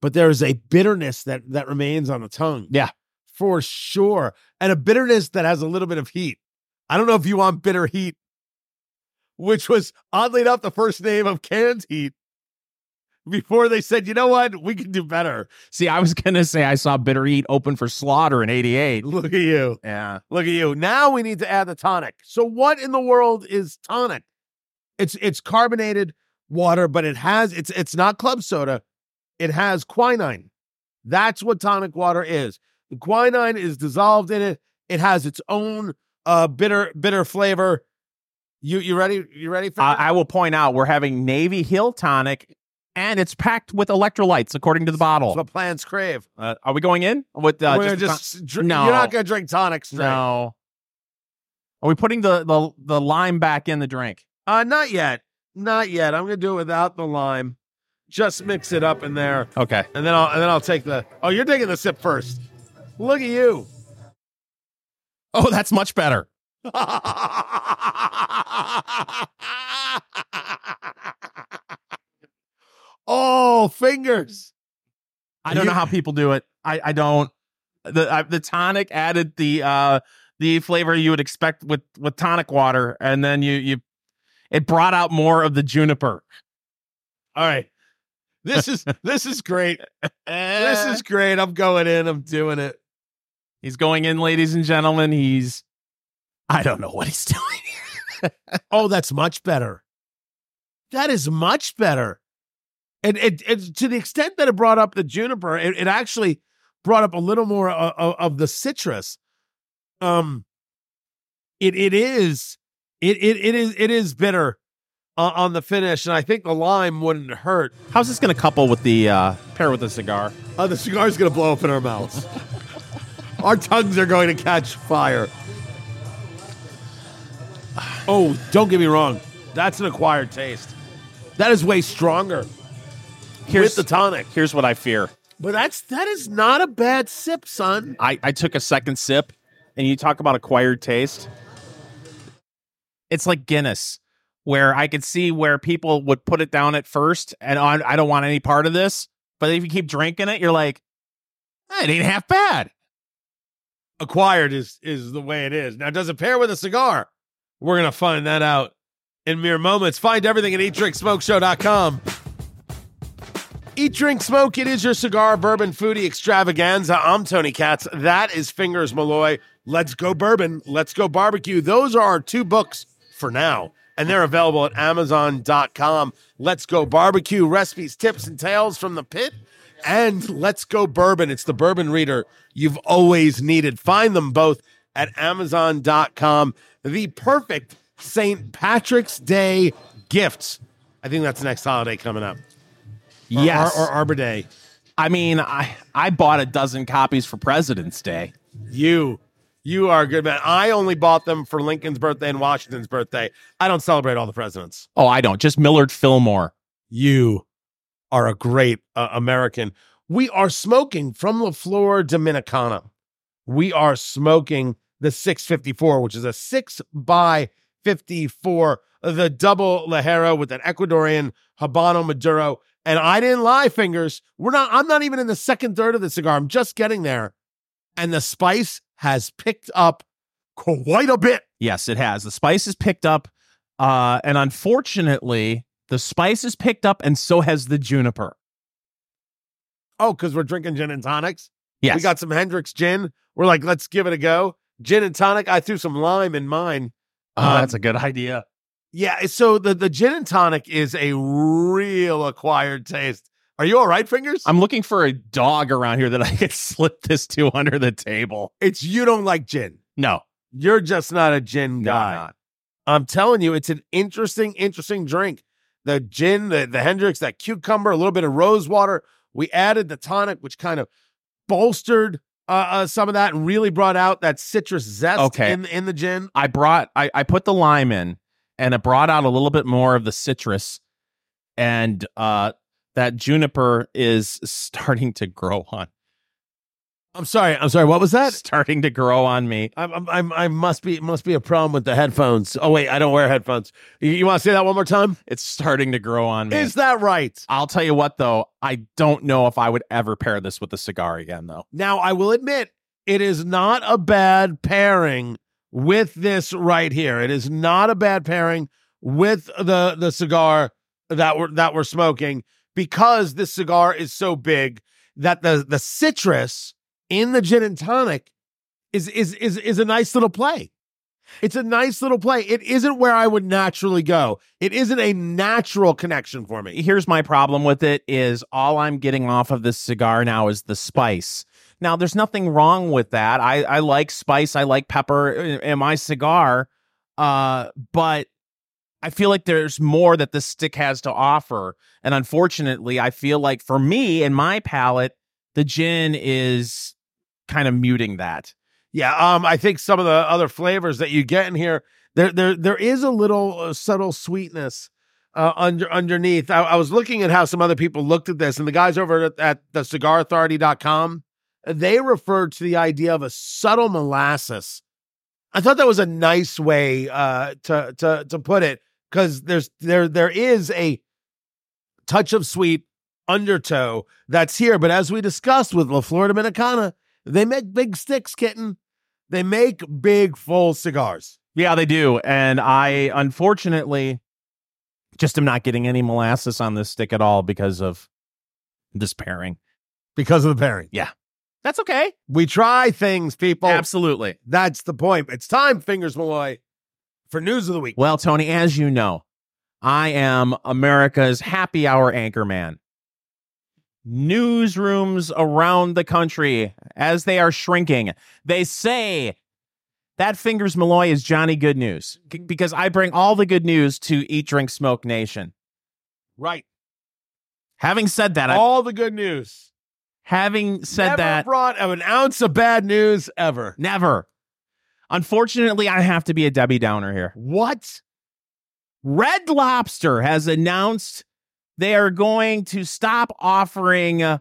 Speaker 1: but there is a bitterness that that remains on the tongue.
Speaker 2: Yeah.
Speaker 1: for sure, and a bitterness that has a little bit of heat. I don't know if you want bitter heat, which was oddly enough the first name of canned heat. Before they said, you know what, we can do better.
Speaker 2: See, I was gonna say I saw Bitter Eat open for slaughter in '88.
Speaker 1: Look at you.
Speaker 2: Yeah,
Speaker 1: Look at you. Now we need to add the tonic. So what in the world is tonic? It's it's carbonated water, but it has it's it's not club soda. It has quinine. That's what tonic water is. The quinine is dissolved in it. It has its own uh bitter bitter flavor. You you ready? You ready for
Speaker 2: I. I will point out we're having Navy Hill tonic, and it's packed with electrolytes according to the
Speaker 1: That's
Speaker 2: bottle.
Speaker 1: what plants crave.
Speaker 2: Uh, are we going in with uh,
Speaker 1: We're
Speaker 2: just,
Speaker 1: just,
Speaker 2: no.
Speaker 1: You're not gonna drink tonic straight.
Speaker 2: no? Are we putting the, the the lime back in the drink?
Speaker 1: Uh, not yet. Not yet. I'm gonna do it without the lime. Just mix it up in there.
Speaker 2: Okay.
Speaker 1: And then I'll and then I'll take the Oh, you're taking the sip first. Look at you.
Speaker 2: Oh, that's much better.
Speaker 1: oh, fingers.
Speaker 2: I don't know how people do it. I, I don't. The I, the tonic added the uh the flavor you would expect with with tonic water, and then you you it brought out more of the juniper.
Speaker 1: All right. This is this is great. This is great. I'm going in. I'm doing it.
Speaker 2: he's going in, ladies and gentlemen. He's I don't know what he's doing.
Speaker 1: Oh, that's much better. That is much better. And it, it to the extent that it brought up the juniper, it, it actually brought up a little more of, of, the citrus. Um, it it is it it it is it is bitter on, on the finish, and I think the lime wouldn't hurt.
Speaker 2: How's this going to couple with the uh pair with the cigar?
Speaker 1: Uh, the cigar's gonna blow up in our mouths. our tongues are going to catch fire. Oh, don't get me wrong. That's an acquired taste. That is way stronger
Speaker 2: Here's
Speaker 1: with the tonic.
Speaker 2: here's what I fear.
Speaker 1: But that's that is not a bad sip, son.
Speaker 2: I, I took a second sip, and you talk about acquired taste. It's like Guinness, where I could see where people would put it down at first, and I, I don't want any part of this. But if you keep drinking it, you're like, "Eh, it ain't half bad.
Speaker 1: Acquired is is the way it is. Now, does it pair with a cigar? We're gonna find that out in mere moments. Find everything at eatdrinksmokeshow.com. Eat, drink, smoke. It is your cigar bourbon foodie extravaganza. I'm Tony Katz. That is Fingers Malloy. Let's go bourbon. Let's go barbecue. Those are our two books for now, and they're available at Amazon.com. Let's go barbecue recipes, tips, and tales from the pit. And let's go bourbon. It's the bourbon reader you've always needed. Find them both at Amazon.com. The perfect St. Patrick's Day gifts. I think that's the next holiday coming up. Or-
Speaker 2: Yes.
Speaker 1: Or, or Arbor Day.
Speaker 2: I mean, I I bought a dozen copies for President's Day.
Speaker 1: You, you are a good man. I only bought them for Lincoln's birthday and Washington's birthday. I don't celebrate all the presidents.
Speaker 2: Oh, I don't. Just Millard Fillmore.
Speaker 1: You are a great uh, American. We are smoking from La Flor Dominicana. We are smoking the 654, which is a 6 by 54, the double Ligero with an Ecuadorian Habano Maduro. And I didn't lie, fingers. We're not, I'm not even in the second third of the cigar. I'm just getting there. And the spice has picked up quite a bit.
Speaker 2: Yes, it has. The spice is picked up, uh, and unfortunately, the spice is picked up, and so has the juniper.
Speaker 1: Oh, because we're drinking gin and tonics.
Speaker 2: Yes,
Speaker 1: We got some Hendrick's gin. We're like, let's give it a go. Gin and tonic. I threw some lime in mine.
Speaker 2: Oh,
Speaker 1: Um,
Speaker 2: that's a good idea.
Speaker 1: Yeah. So the, the gin and tonic is a real acquired taste. Are you all right, fingers?
Speaker 2: I'm looking for a dog around here that I could slip this to under the table.
Speaker 1: it's you don't like gin.
Speaker 2: No,
Speaker 1: You're just not a gin
Speaker 2: no,
Speaker 1: guy.
Speaker 2: I'm not.
Speaker 1: I'm telling you, it's an interesting, interesting drink. The gin, the, the Hendrick's, that cucumber, a little bit of rose water. We added the tonic, which kind of bolstered uh, uh, some of that and really brought out that citrus zest
Speaker 2: Okay.
Speaker 1: in, in the gin.
Speaker 2: I brought, I, I put the lime in, and it brought out a little bit more of the citrus, and uh, that juniper is starting to grow on,
Speaker 1: I'm sorry. I'm sorry. What was that?
Speaker 2: starting to grow on me.
Speaker 1: I'm, I'm, I must be, must be a problem with the headphones. Oh wait, I don't wear headphones. You, you want to say that one more time?
Speaker 2: It's starting to grow on me.
Speaker 1: Is that right?
Speaker 2: I'll tell you what, though, I don't know if I would ever pair this with a cigar again, though.
Speaker 1: Now I will admit it is not a bad pairing with this right here. It is not a bad pairing with the the cigar that we're that we're smoking because this cigar is so big that the the citrus in the gin and tonic is is is is a nice little play. It's a nice little play. It isn't where I would naturally go. It isn't a natural connection for me.
Speaker 2: Here's my problem with it is all I'm getting off of this cigar now is the spice. Now, there's nothing wrong with that. I, I like spice. I like pepper in, my cigar. Uh, but I feel like there's more that this stick has to offer. And unfortunately, I feel like for me and my palate, the gin is kind of muting that.
Speaker 1: Yeah, um, I think some of the other flavors that you get in here, there, there, there is a little uh, subtle sweetness uh, under underneath. I, I was looking at how some other people looked at this, and the guys over at, at the CigarAuthority.com, they referred to the idea of a subtle molasses. I thought that was a nice way uh, to to to put it because there's there there is a touch of sweet undertow that's here, but as we discussed with La Florida Dominicana, they make big sticks, kitten. They make big, full cigars.
Speaker 2: Yeah, they do. And I unfortunately just am not getting any molasses on this stick at all because of this pairing.
Speaker 1: Because of the pairing.
Speaker 2: That's okay.
Speaker 1: We try things, people.
Speaker 2: Absolutely.
Speaker 1: That's the point. It's time, Fingers Malloy, for news of the week.
Speaker 2: Well, Tony, as you know, I am America's happy hour anchor man. Newsrooms around the country, as they are shrinking, they say that Fingers Malloy is Johnny Good News because I bring all the good news to Eat, Drink, Smoke Nation.
Speaker 1: Right.
Speaker 2: Having said that, I,
Speaker 1: All the good news.
Speaker 2: Having said that.
Speaker 1: Never
Speaker 2: that,
Speaker 1: brought an ounce of bad news ever.
Speaker 2: never. Unfortunately, I have to be a Debbie Downer here.
Speaker 1: What?
Speaker 2: Red Lobster has announced they are going to stop offering uh,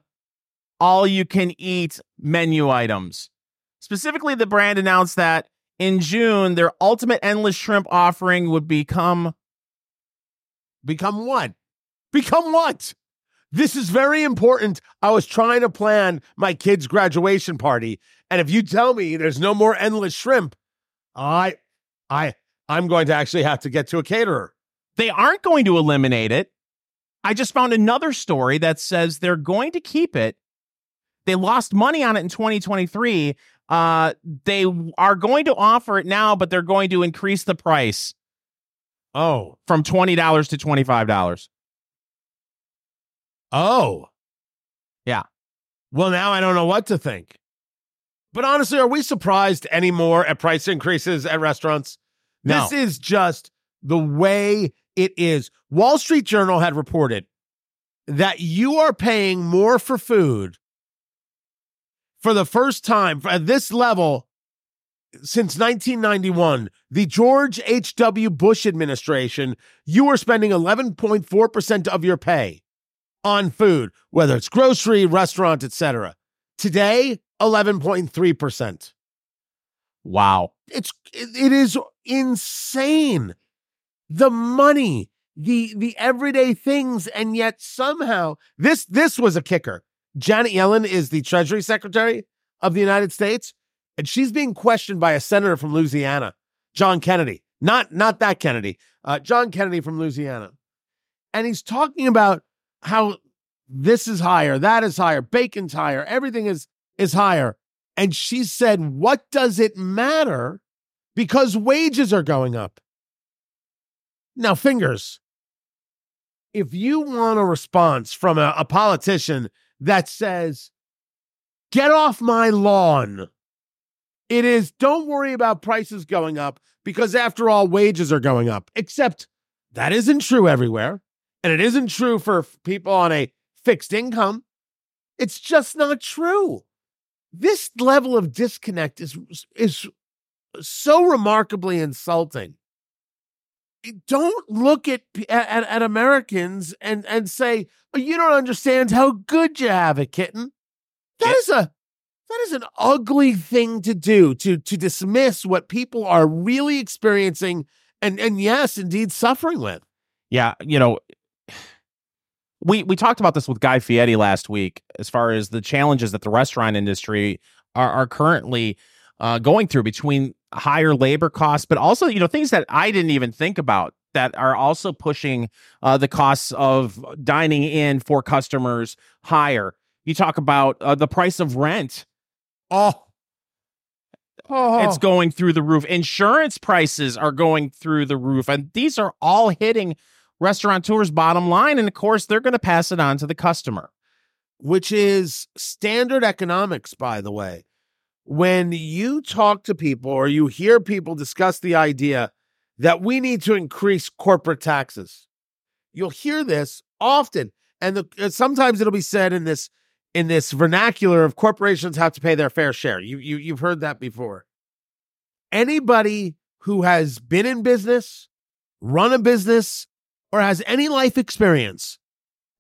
Speaker 2: all you can eat menu items. Specifically, the brand announced that in June, their ultimate endless shrimp offering would become
Speaker 1: Become what? Become what? This is very important. I was trying to plan my kid's graduation party, and if you tell me there's no more endless shrimp, I I I'm going to actually have to get to a caterer.
Speaker 2: they aren't going to eliminate it. I just found another story that says they're going to keep it. They lost money on it in 2023. Uh, they are going to offer it now, but they're going to increase the price
Speaker 1: Oh.
Speaker 2: from $20 to $25.
Speaker 1: Oh.
Speaker 2: Yeah.
Speaker 1: Well, now I don't know what to think. But honestly, are we surprised anymore at price increases at restaurants?
Speaker 2: No.
Speaker 1: This is just the way it is. Wall Street Journal had reported that you are paying more for food for the first time at this level since 1991, the George H.W. Bush administration, you are spending 11.4% of your pay on food, whether it's grocery, restaurant, etc. Today, 11.3%.
Speaker 2: Wow.
Speaker 1: It's it, is insane. The money, the the everyday things and yet somehow this this was a kicker. Janet Yellen is the Treasury Secretary of the United States and she's being questioned by a senator from Louisiana, John Kennedy. Not not that Kennedy. Uh, John Kennedy from Louisiana. And he's talking about how this is higher, that is higher, bacon's higher, everything is is higher. And she said, What does it matter? Because wages are going up. Now, fingers, if you want a response from a, a politician that says, Get off my lawn, it is don't worry about prices going up because, after all, wages are going up. Except that isn't true everywhere. And it isn't true for people on a fixed income. It's just not true this level of disconnect is is so remarkably insulting. Eh, don't look at at, at Americans and and say oh, you don't understand how good you have it, kitten. That is a that is an ugly thing to do to to dismiss what people are really experiencing and and yes, indeed suffering with.
Speaker 2: Yeah, you know, we we talked about this with Guy Fieri last week as far as the challenges that the restaurant industry are, are currently uh, going through between higher labor costs, but also you know things that I didn't even think about that are also pushing uh, the costs of dining in for customers higher. You talk about uh, the price of rent.
Speaker 1: Oh, oh,
Speaker 2: It's going through the roof. Insurance prices are going through the roof. And these are all hitting restaurateurs' bottom line. And of course, they're going to pass it on to the customer.
Speaker 1: which is standard economics, by the way. When you talk to people or you hear people discuss the idea that we need to increase corporate taxes, you'll hear this often, and the, uh, sometimes it'll be said in this in this vernacular of corporations have to pay their fair share. You you you've heard that before. Anybody who has been in business, run a business, or has any life experience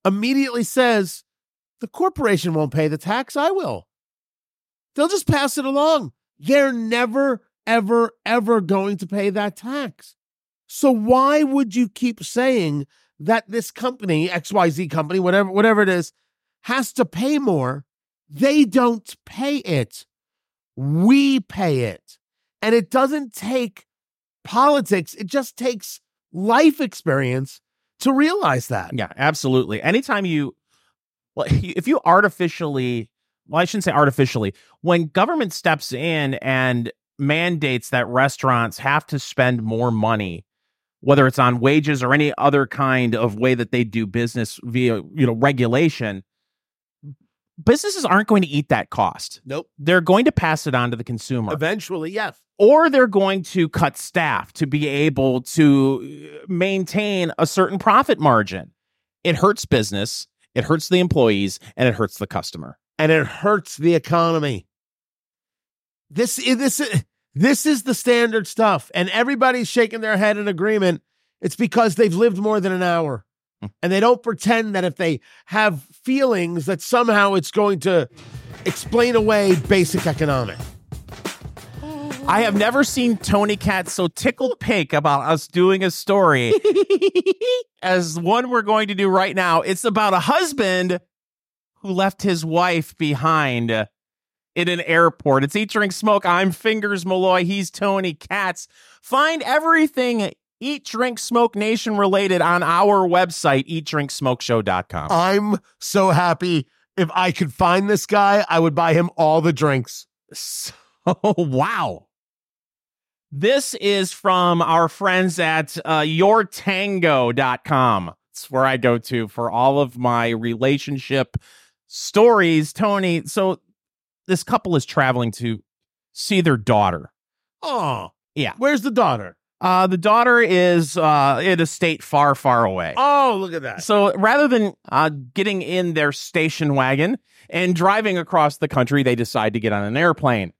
Speaker 1: immediately says the corporation won't pay the tax, I will. They'll just pass it along. They're never, ever, ever going to pay that tax. So why would you keep saying that this company, XYZ company, whatever, whatever it is, has to pay more? They don't pay it. We pay it. And it doesn't take politics, it just takes life experience to realize that.
Speaker 2: Yeah, absolutely. Anytime you, well, if you artificially, well, I shouldn't say artificially, when government steps in and mandates that restaurants have to spend more money, whether it's on wages or any other kind of way that they do business via, you know, regulation, businesses aren't going to eat that cost.
Speaker 1: Nope.
Speaker 2: They're going to pass it on to the consumer.
Speaker 1: Eventually, yes.
Speaker 2: or they're going to cut staff to be able to uh, maintain a certain profit margin. It hurts business, it hurts the employees, and it hurts the customer.
Speaker 1: and it hurts the economy. This this This is the standard stuff, and everybody's shaking their head in agreement. It's because they've lived more than an hour. And they don't pretend that if they have feelings that somehow it's going to explain away basic economics.
Speaker 2: I have never seen Tony Katz so tickled pink about us doing a story as one we're going to do right now. It's about a husband who left his wife behind in an airport. It's Eat Drink Smoke. I'm Fingers Malloy. He's Tony Katz. Find everything Eat Drink Smoke Nation related on our website, eatdrinksmokeshow.com.
Speaker 1: I'm so happy. If I could find this guy, I would buy him all the drinks.
Speaker 2: So, wow. This is from our friends at uh, yourtango.com. It's where I go to for all of my relationship stories. Tony, so this couple is traveling to see their daughter.
Speaker 1: Oh,
Speaker 2: Yeah.
Speaker 1: where's the daughter?
Speaker 2: Uh, the daughter is uh, in a state far, far away.
Speaker 1: Oh, look at that.
Speaker 2: So rather than uh, getting in their station wagon and driving across the country, they decide to get on an airplane.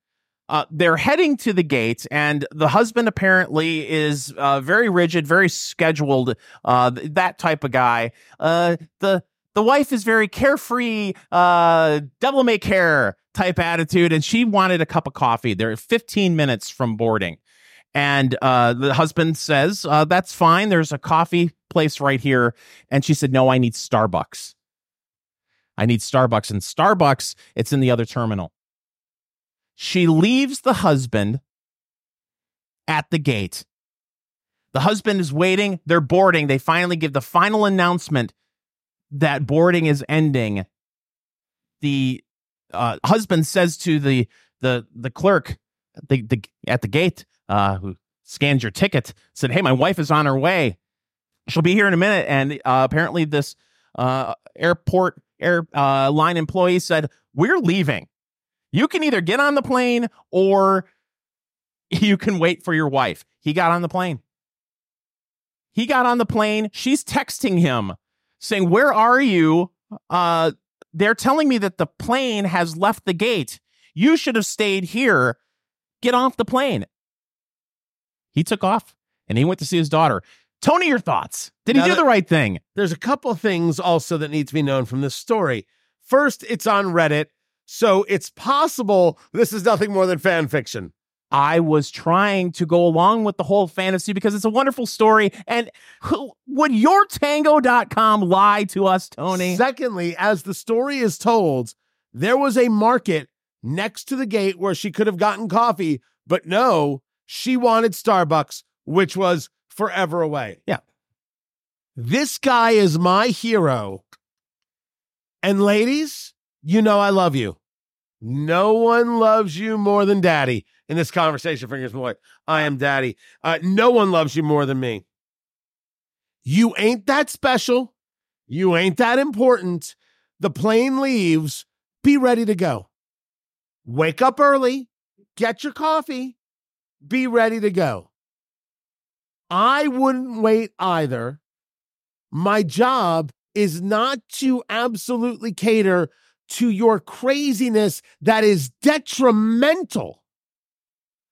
Speaker 2: Uh, they're heading to the gate, and the husband apparently is uh, very rigid, very scheduled, uh, th- that type of guy. Uh, the the wife is very carefree, uh, devil may care type attitude, and she wanted a cup of coffee. They're 15 minutes from boarding. And uh, the husband says, uh, That's fine. There's a coffee place right here. And she said, No, I need Starbucks. I need Starbucks. And Starbucks, it's in the other terminal. She leaves the husband at the gate. The husband is waiting. They're boarding. They finally give the final announcement that boarding is ending. The uh, husband says to the the the clerk the, the at the gate uh, who scanned your ticket said, "Hey, my wife is on her way. She'll be here in a minute." And uh, apparently, this uh, airport air uh, line employee said, "We're leaving. You can either get on the plane or you can wait for your wife." He got on the plane. He got on the plane. She's texting him saying, "Where are you?" Uh, they're telling me that the plane has left the gate. You should have stayed here. Get off the plane. He took off and he went to see his daughter. Tony, your thoughts? Did he do
Speaker 1: that-
Speaker 2: the right thing?
Speaker 1: There's a couple things also that need to be known from this story. First, it's on Reddit, so it's possible this is nothing more than fan fiction.
Speaker 2: I was trying to go along with the whole fantasy because it's a wonderful story. And who, would yourtango.com lie to us, Tony?
Speaker 1: Secondly, as the story is told, there was a market next to the gate where she could have gotten coffee, but no, she wanted Starbucks, which was forever away.
Speaker 2: Yeah.
Speaker 1: This guy is my hero. And ladies, you know I love you. No one loves you more than daddy in this conversation, Fingers Boy. I am daddy. Uh, no one loves you more than me. You ain't that special. You ain't that important. The plane leaves. Be ready to go. Wake up early. Get your coffee. Be ready to go. I wouldn't wait either. My job is not to absolutely cater to your craziness that is detrimental.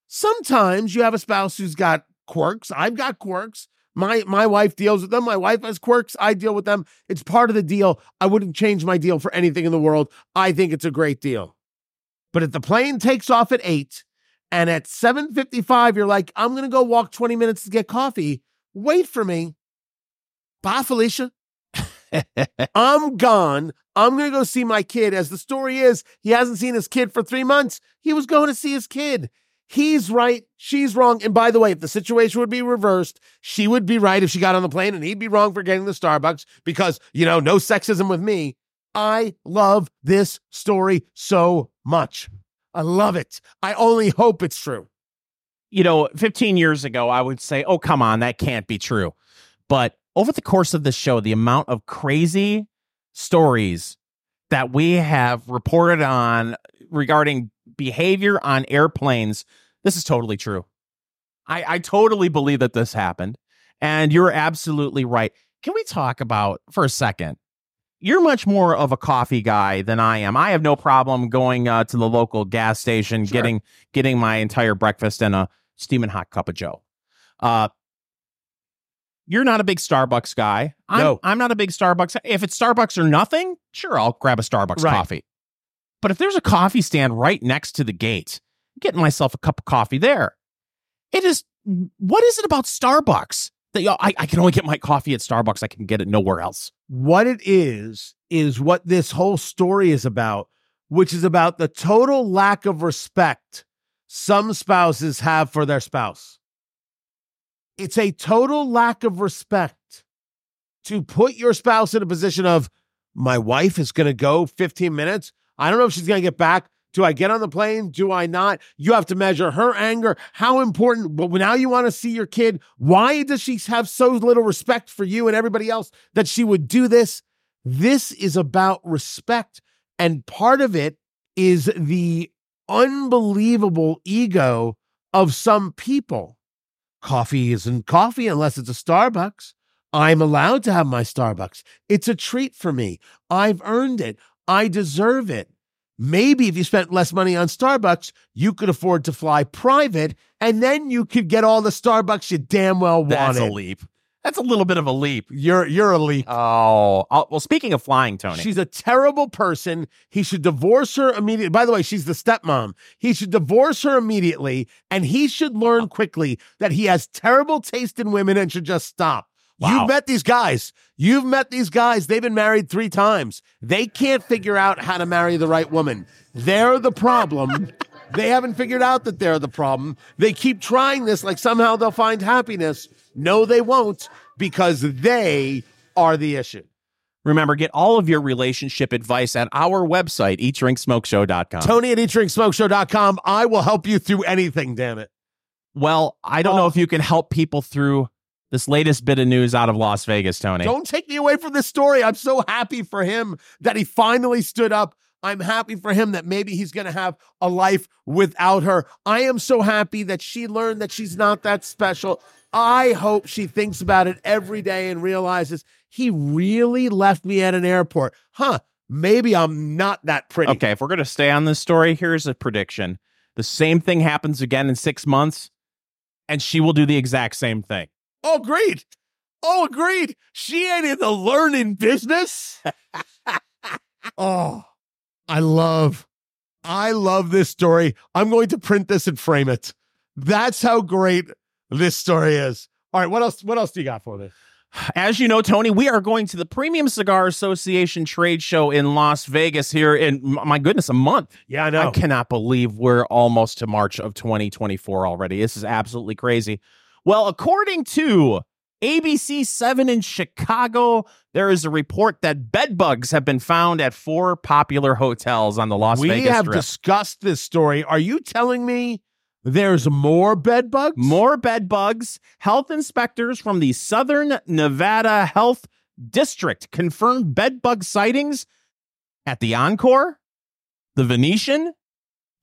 Speaker 1: Sometimes you have a spouse who's got quirks. I've got quirks. My my wife deals with them. My wife has quirks. I deal with them. It's part of the deal. I wouldn't change my deal for anything in the world. I think it's a great deal. But if the plane takes off at 8 and at 7:55 you're like, "I'm going to go walk 20 minutes to get coffee." Wait for me. Bye, Felicia. I'm gone. I'm going to go see my kid. As the story is, he hasn't seen his kid for three months. He was going to see his kid. He's right. She's wrong. And by the way, if the situation would be reversed, she would be right if she got on the plane and he'd be wrong for getting the Starbucks because, you know, no sexism with me. I love this story so much. I love it. I only hope it's true.
Speaker 2: you know, 15 years ago, I would say, oh, come on, that can't be true. But over the course of the show, the amount of crazy stories that we have reported on regarding behavior on airplanes, this is totally true. I, I totally believe that this happened. And you're absolutely right. Can we talk about for a second you're much more of a coffee guy than I am. I have no problem going uh, to the local gas station,
Speaker 1: Sure.
Speaker 2: getting getting my entire breakfast and a steaming hot cup of Joe. Uh, you're not a big Starbucks guy. I'm,
Speaker 1: No.
Speaker 2: I'm not a big Starbucks. If it's Starbucks or nothing, sure, I'll grab a Starbucks
Speaker 1: Right.
Speaker 2: coffee. But if there's a coffee stand right next to the gate, I'm getting myself a cup of coffee there. It is. What is it about Starbucks I, I can only get my coffee at Starbucks? I can get it nowhere else.
Speaker 1: What it is, is what this whole story is about, which is about the total lack of respect some spouses have for their spouse. It's a total lack of respect to put your spouse in a position of, my wife is going to go 15 minutes. I don't know if she's going to get back. Do I get on the plane? Do I not? You have to measure her anger. How important, but now you want to see your kid. Why does she have so little respect for you and everybody else that she would do this? This is about respect. And part of it is the unbelievable ego of some people. Coffee isn't coffee unless it's a Starbucks. I'm allowed to have my Starbucks. It's a treat for me. I've earned it. I deserve it. Maybe if you spent less money on Starbucks, you could afford to fly private and then you could get all the Starbucks you damn well wanted.
Speaker 2: That's a leap. That's a little bit of a leap.
Speaker 1: You're you're a leap.
Speaker 2: Oh, oh, well. Speaking of flying, Tony,
Speaker 1: She's a terrible person. He should divorce her immediately. By the way, she's the stepmom. He should divorce her immediately, and he should learn uh. quickly that he has terrible taste in women and should just stop.
Speaker 2: Wow.
Speaker 1: You've met these guys. You've met these guys. They've been married three times. They can't figure out how to marry the right woman. They're the problem. they haven't figured out that they're the problem. They keep trying this like somehow they'll find happiness. No, they won't because they are the issue.
Speaker 2: remember, get all of your relationship advice at our website, eatdrinksmokeshow.com.
Speaker 1: Tony at eatdrinksmokeshow.com. I will help you through anything, damn it.
Speaker 2: well, I don't
Speaker 1: Oh.
Speaker 2: know if you can help people through this latest bit of news out of Las Vegas, Tony.
Speaker 1: Don't take me away from this story. I'm so happy for him that he finally stood up. I'm happy for him that maybe he's going to have a life without her. I am so happy that she learned that she's not that special. I hope she thinks about it every day and realizes he really left me at an airport. Huh, maybe I'm not that pretty.
Speaker 2: Okay, if we're going to stay on this story, here's a prediction. The same thing happens again in six months, and she will do the exact same thing.
Speaker 1: Oh, agreed. Oh, agreed. She ain't in the learning business. oh, I love, I love this story. I'm going to print this and frame it. That's how great this story is. All right, what else? What else do you got for this?
Speaker 2: As you know, Tony, we are going to the Premium Cigar Association trade show in Las Vegas here in, my goodness, a month.
Speaker 1: Yeah, I know.
Speaker 2: I cannot believe we're almost to March of 2024 already. This is absolutely crazy. Well, according to ABC 7 in Chicago, there is a report that bed bugs have been found at four popular hotels on the Las
Speaker 1: we
Speaker 2: Vegas
Speaker 1: have
Speaker 2: Strip.
Speaker 1: discussed this story. Are you telling me there's more bed bugs?
Speaker 2: More bed bugs. Health inspectors from the Southern Nevada Health District confirmed bed bug sightings at the Encore, the Venetian,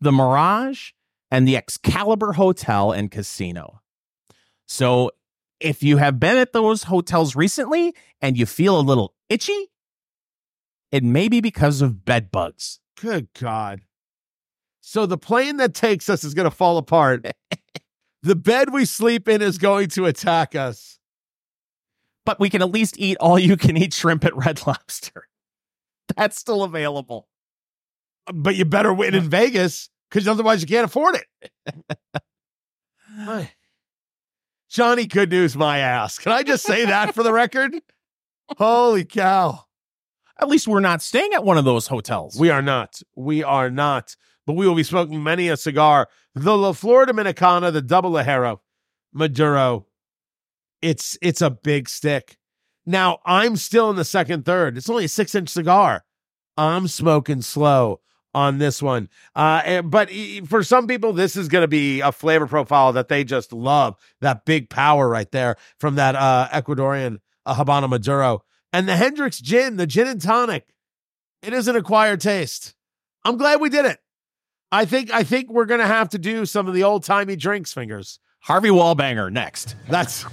Speaker 2: the Mirage, and the Excalibur Hotel and Casino. So, if you have been at those hotels recently and you feel a little itchy, it may be because of bed bugs.
Speaker 1: Good God. So the plane that takes us is going to fall apart. the bed we sleep in is going to attack us.
Speaker 2: But we can at least eat all you can eat shrimp at Red Lobster. That's still available.
Speaker 1: But you better win in Vegas because otherwise you can't afford it. Johnny Good News, my ass. Can I just say that for the record? Holy cow.
Speaker 2: At least we're not staying at one of those hotels.
Speaker 1: We are not. We are not. But we will be smoking many a cigar. The La Flor Dominicana, the double Ligero, Maduro. It's it's a big stick. Now I'm still in the second third. It's only a six inch cigar. I'm smoking slow on this one. Uh, but e- for some people, this is going to be a flavor profile that they just love. That big power right there from that uh, Ecuadorian uh, Habano Maduro and the Hendrick's gin, the gin and tonic. It is an acquired taste. I'm glad we did it. I think I think we're gonna have to do some of the old timey drinks fingers.
Speaker 2: Harvey Wallbanger next.
Speaker 1: That's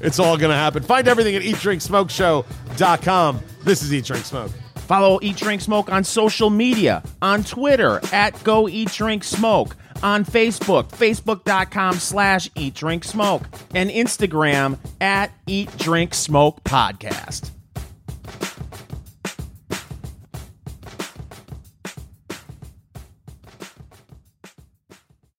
Speaker 1: it's all gonna happen. Find everything at eatdrinksmokeshow.com. This is Eat, Drink, Smoke.
Speaker 2: Follow Eat Drink Smoke on social media, on Twitter at Go Eat Drink Smoke, on Facebook, facebook.com slash Eat Drink Smoke, and Instagram at Eat Drink Smoke Podcast.